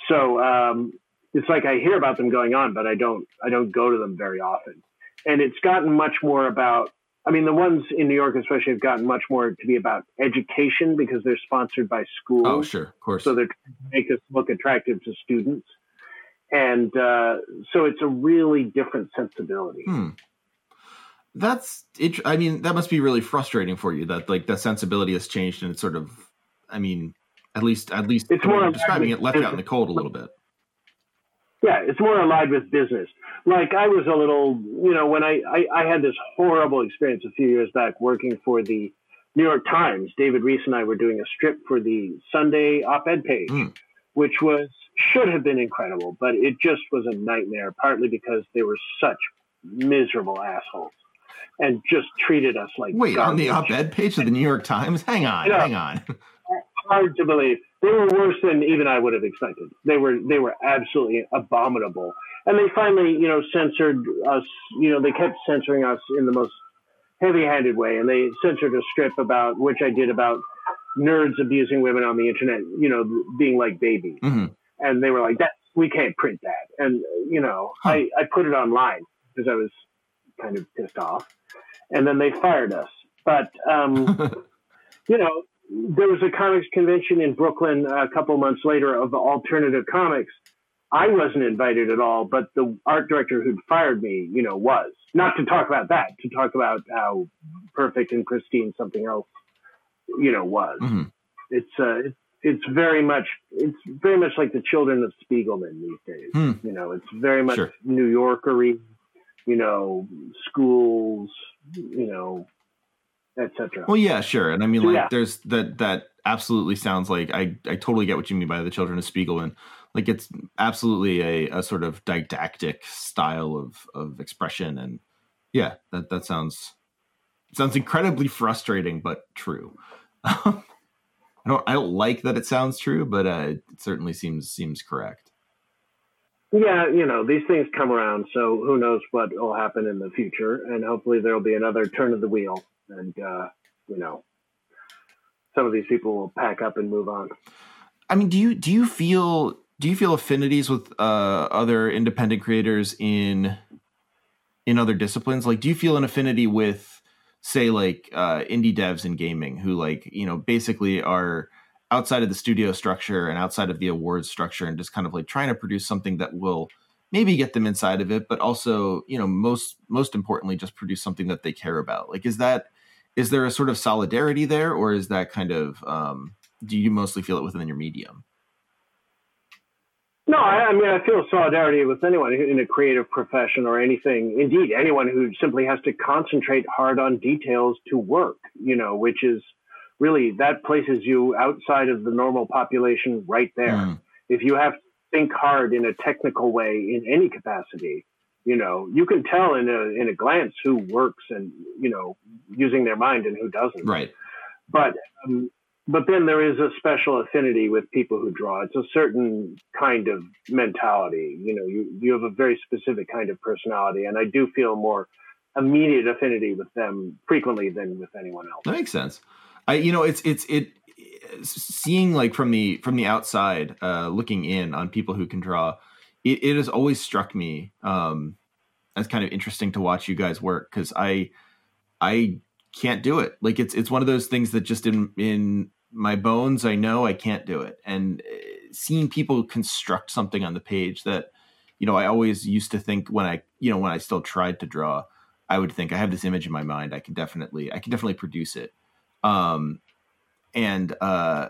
So um, it's like I hear about them going on, but I don't, I don't go to them very often. And it's gotten much more about. I mean, the ones in New York, especially, have gotten much more to be about education because they're sponsored by schools oh, sure. Of course. so they're trying to make us look attractive to students and uh, so it's a really different sensibility Hmm. That's it. I mean, that must be really frustrating for you that like the sensibility has changed and it's sort of, I mean, at least at least It's more describing it left out in the cold a little bit. Yeah it's more aligned with business like i was a little you know when I, I i had this horrible experience a few years back working for the new york times david rees and i were doing a strip for the sunday op-ed page Hmm. which was should have been incredible but it just was a nightmare partly because they were such miserable assholes and just treated us like Wait, on the op-ed page of the New York Times? Hang on, Yeah. hang on. *laughs* hard to believe. They were worse than even I would have expected. They were they were absolutely abominable. And they finally, you know, censored us. You know, they kept censoring us in the most heavy-handed way, and they censored a strip about which I did about nerds abusing women on the internet. You know, being like babies, hmm and they were like, "That we can't print that." And you know, Huh. I I put it online because I was kind of pissed off, and then they fired us. But um, *laughs* you know, there was a comics convention in Brooklyn a couple months later of alternative comics. I wasn't invited at all, but the art director who'd fired me, you know, was not to talk about that, to talk about how perfect and pristine something else, you know, was. hmm It's uh, it's it's very much it's very much like the children of Spiegelman these days. Hmm. You know, it's very much Sure. New Yorkery, you know, schools, you know, etc. Well, yeah, sure. And I mean, So, like, yeah. there's that. That absolutely sounds like I. I totally get what you mean by the Children of Spiegelman. Like, it's absolutely a, a sort of didactic style of of expression, and yeah, that that sounds sounds incredibly frustrating, but true. *laughs* I don't. I don't like that it sounds true, but uh, it certainly seems seems correct. Yeah, you know, these things come around, so who knows what will happen in the future, and hopefully there'll be another turn of the wheel, and uh, you know, some of these people will pack up and move on. I mean, do you do you feel do you feel affinities with uh, other independent creators in in other disciplines? Like, do you feel an affinity with, say, like uh, indie devs in gaming, who like you know basically are outside of the studio structure and outside of the awards structure, and just kind of like trying to produce something that will maybe get them inside of it, but also you know most most importantly, just produce something that they care about. Like, is that is there a sort of solidarity there, or is that kind of um, do you mostly feel it within your medium? No, I, I mean, I feel solidarity with anyone in a creative profession or anything. Indeed, anyone who simply has to concentrate hard on details to work, you know, which is really that places you outside of the normal population right there. Mm, if you have to think hard in a technical way in any capacity, you know, you can tell in a in a glance who works and you know using their mind and who doesn't. right. But um, but then there is a special affinity with people who draw. It's a certain kind of mentality. You know, you you have a very specific kind of personality, and I do feel more immediate affinity with them frequently than with anyone else. That makes sense. I, you know, it's it's it seeing like from the from the outside, uh, looking in on people who can draw. It, it has always struck me um, as kind of interesting to watch you guys work because I I can't do it. Like it's it's one of those things that just in in my bones I know I can't do it. And uh, seeing people construct something on the page that you know I always used to think when I you know when I still tried to draw I would think I have this image in my mind I can definitely I can definitely produce it. Um and uh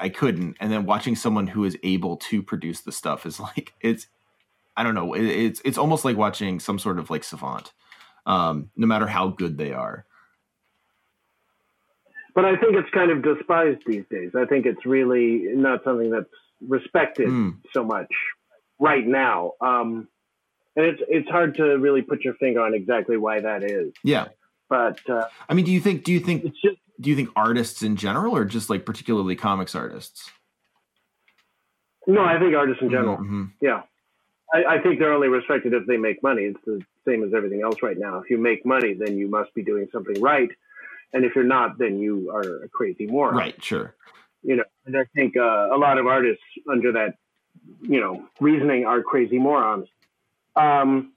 I couldn't and then watching someone who is able to produce the stuff is *laughs* like it's I don't know it, it's it's almost like watching some sort of like savant um, no matter how good they are. But I think it's kind of despised these days. I think it's really not something that's respected mm. so much right now. Um, and it's it's hard to really put your finger on exactly why that is. Yeah. But uh, I mean, do you think do you think just, do you think artists in general, or just like particularly comics artists? No, I think artists in general. Mm-hmm. Yeah. I, I, think they're only respected if they make money. It's the same as everything else right now. If you make money, then you must be doing something right, and if you're not, then you are a crazy moron. Right. Sure. You know, and I think uh, a lot of artists under that, you know, reasoning are crazy morons. Um,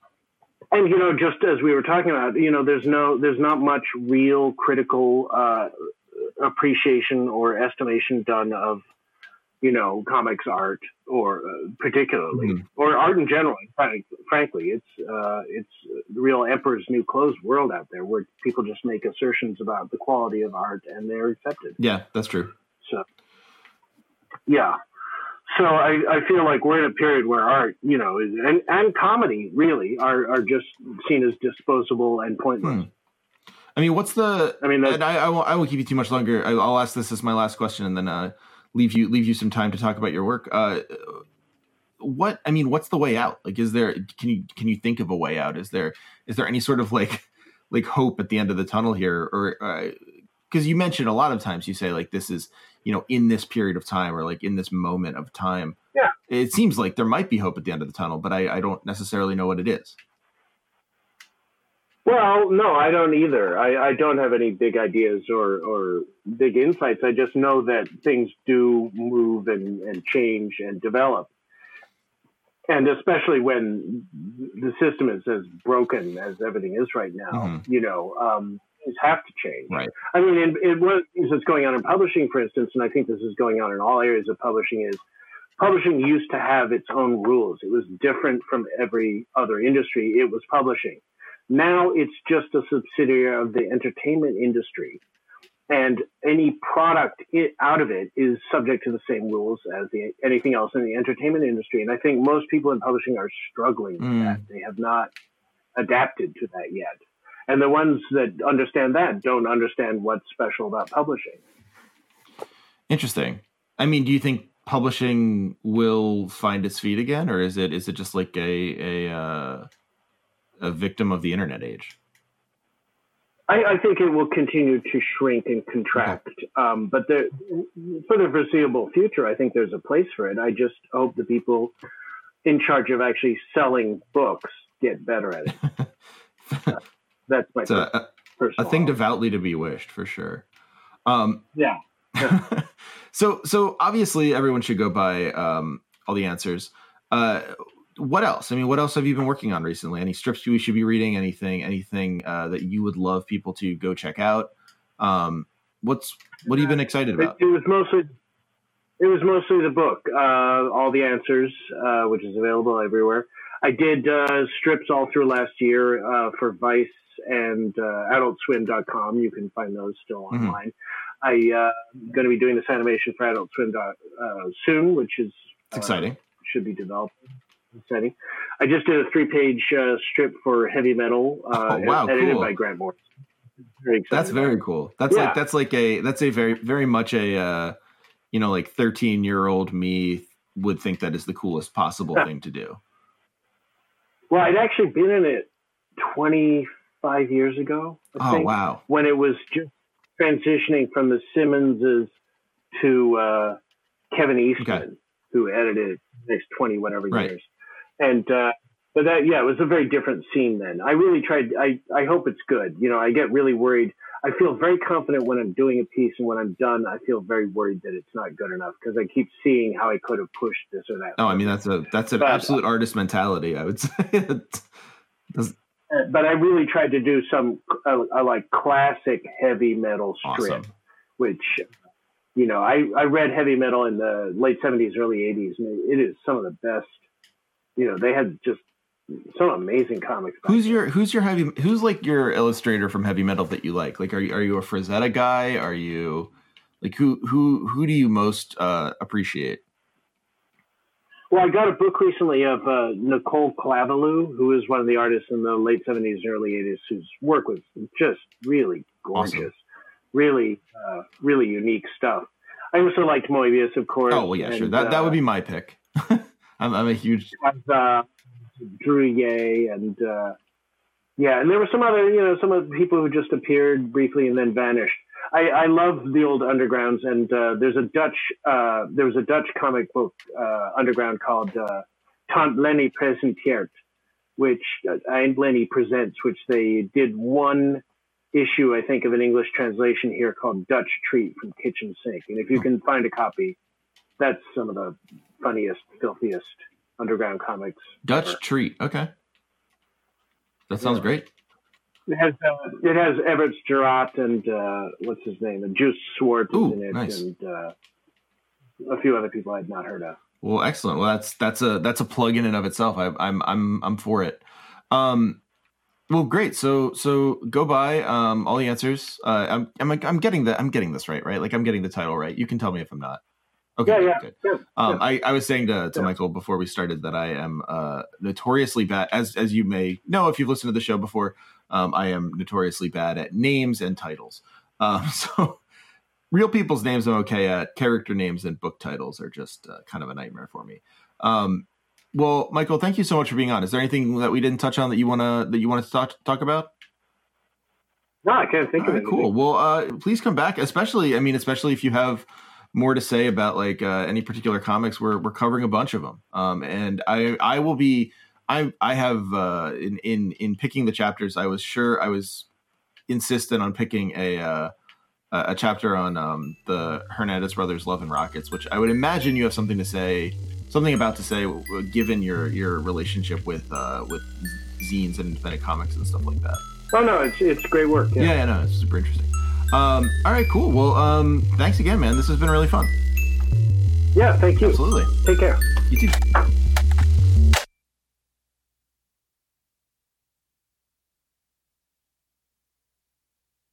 and you know, just as we were talking about, you know, there's no, there's not much real critical uh, appreciation or estimation done of you know, comics art or uh, particularly, mm-hmm. or art in general. Frankly, it's uh, it's the real emperor's new clothes world out there where people just make assertions about the quality of art and they're accepted. Yeah, that's true. So, yeah. So I, I feel like we're in a period where art, you know, is, and, and comedy really are, are just seen as disposable and pointless. Hmm. I mean, what's the? I mean, and I, I won't, I won't keep you too much longer. I, will ask this as my last question, and then uh, leave you leave you some time to talk about your work. Uh, what I mean, what's the way out? Like, is there can you can you think of a way out? Is there is there any sort of like like hope at the end of the tunnel here, or because you mentioned a lot of times you say like this is you know in this period of time or like in this moment of time. Yeah, it seems like there might be hope at the end of the tunnel, but I, I don't necessarily know what it is. Well, no, I don't either. I, I don't have any big ideas or, or big insights. I just know that things do move and, and change and develop. And especially when the system is as broken as everything is right now, mm-hmm. you know, um, things have to change. Right. I mean, in what is going on in publishing, for instance, and I think this is going on in all areas of publishing, is publishing used to have its own rules. It was different from every other industry. It was publishing now it's just a subsidiary of the entertainment industry. And any product it, out of it is subject to the same rules as the, anything else in the entertainment industry. And I think most people in publishing are struggling with mm. that. They have not adapted to that yet. And the ones that understand that don't understand what's special about publishing. Interesting. I mean, do you think publishing will find its feet again, or is it is it just like a a uh, a victim of the internet age? I, I think it will continue to shrink and contract, okay. um, but there, for the foreseeable future, I think there's a place for it. I just hope the people in charge of actually selling books get better at it. *laughs* uh, that's my it's a, a thing devoutly to be wished, for sure. Um, yeah. yeah. *laughs* so, so obviously, everyone should go buy um, all the answers. Uh, what else? I mean, what else have you been working on recently? Any strips we should be reading? Anything? Anything uh, that you would love people to go check out? Um, what's what have you been excited about? It, it was mostly it was mostly the book, uh, all the answers, uh, which is available everywhere. I did uh, strips all through last year uh, for Vice and uh, AdultSwim.com. You can find those still mm-hmm. online. I uh, going to be doing this animation for Adult Swim uh, soon, which is exciting. Should be developed setting. I just did a three page uh, strip for heavy metal, uh, oh, wow, edited cool. by Grant Morrison. Very that's very cool. That's yeah. like that's like a that's a very very much a uh, you know like thirteen year old me would think that is the coolest possible thing to do. Well, I'd actually been in it twenty five years ago. I oh think, wow! When it was just transitioning from the Simmonses to uh, Kevin Eastman, okay. who edited next twenty whatever right. years and uh, but that yeah, it was a very different scene then. I really tried. I I hope it's good. You know, I get really worried. I feel very confident when I'm doing a piece, and when I'm done, I feel very worried that it's not good enough because I keep seeing how I could have pushed this or that. Oh, I mean that's a that's an but, absolute artist mentality. I would *laughs* say. But I really tried to do some uh, uh, like classic heavy metal strip, Awesome. which you know I, I read heavy metal in the late seventies, early eighties, and it is some of the best. You know, they had just some amazing comics. Who's your who's your heavy who's like your illustrator from heavy metal that you like? Like are you are you a Frazetta guy? Are you like who who who do you most uh appreciate? Well, I got a book recently of uh, Nicole Claveloux, who is one of the artists in the late 70s and early 80s, whose work was just really gorgeous, Awesome. really, uh, really unique stuff. I also liked Moebius, of course. Oh well yeah, sure. and, That that would uh, be my pick. *laughs* I'm I'm a huge uh, Druillet and uh, yeah, and there were some other, you know, some of the people who just appeared briefly and then vanished. I, I love the old undergrounds, and uh, there's a Dutch, uh, there was a Dutch comic book uh, underground called uh, Tante Leny Presenteert, which uh, Aunt Lenny presents, which they did one issue, I think, of an English translation here called Dutch Treat from Kitchen Sink, and if you can find a copy, that's some of the funniest, filthiest underground comics. Dutch ever. treat. Okay. That sounds Yeah. great. It has uh, it has Evert Geradts and uh, what's his name, and Joost Swarte Ooh, in it, nice. and uh, a few other people I'd not heard of. Well, excellent. Well, that's that's a that's a plug in and of itself. I, I'm I'm I'm for it. Um, well, great. So so go by um all the answers. Uh, I'm I'm I'm getting the I'm getting this right, right? Like I'm getting the title right. You can tell me if I'm not. Okay, Yeah, yeah. Yeah, Um, I, I was saying to, to. Michael before we started that I am uh, notoriously bad, as as you may know if you've listened to the show before. Um, I am notoriously bad at names and titles. Um, *laughs* so real people's names I'm okay at. Character names and book titles are just uh, kind of a nightmare for me. Um, well, Michael, thank you so much for being on. Is there anything that we didn't touch on that you wanna that you want to talk talk about? no, I can't think All of right, it. cool. Well, uh, please come back. Especially, I mean, especially if you have more to say about like uh, any particular comics. We're we're covering a bunch of them, um, and I I will be. I I have uh, in in in picking the chapters. I was sure I was insistent on picking a. Uh, a chapter on um, the Hernandez brothers' Love and Rockets, which I would imagine you have something to say, something about to say, given your your relationship with uh, with zines and independent comics and stuff like that. Oh no, it's it's great work. Yeah, Yeah. yeah, no, it's super interesting. Um, all right, cool. Well, um, thanks again, man. This has been really fun. yeah, thank you. Absolutely. Take care. You too.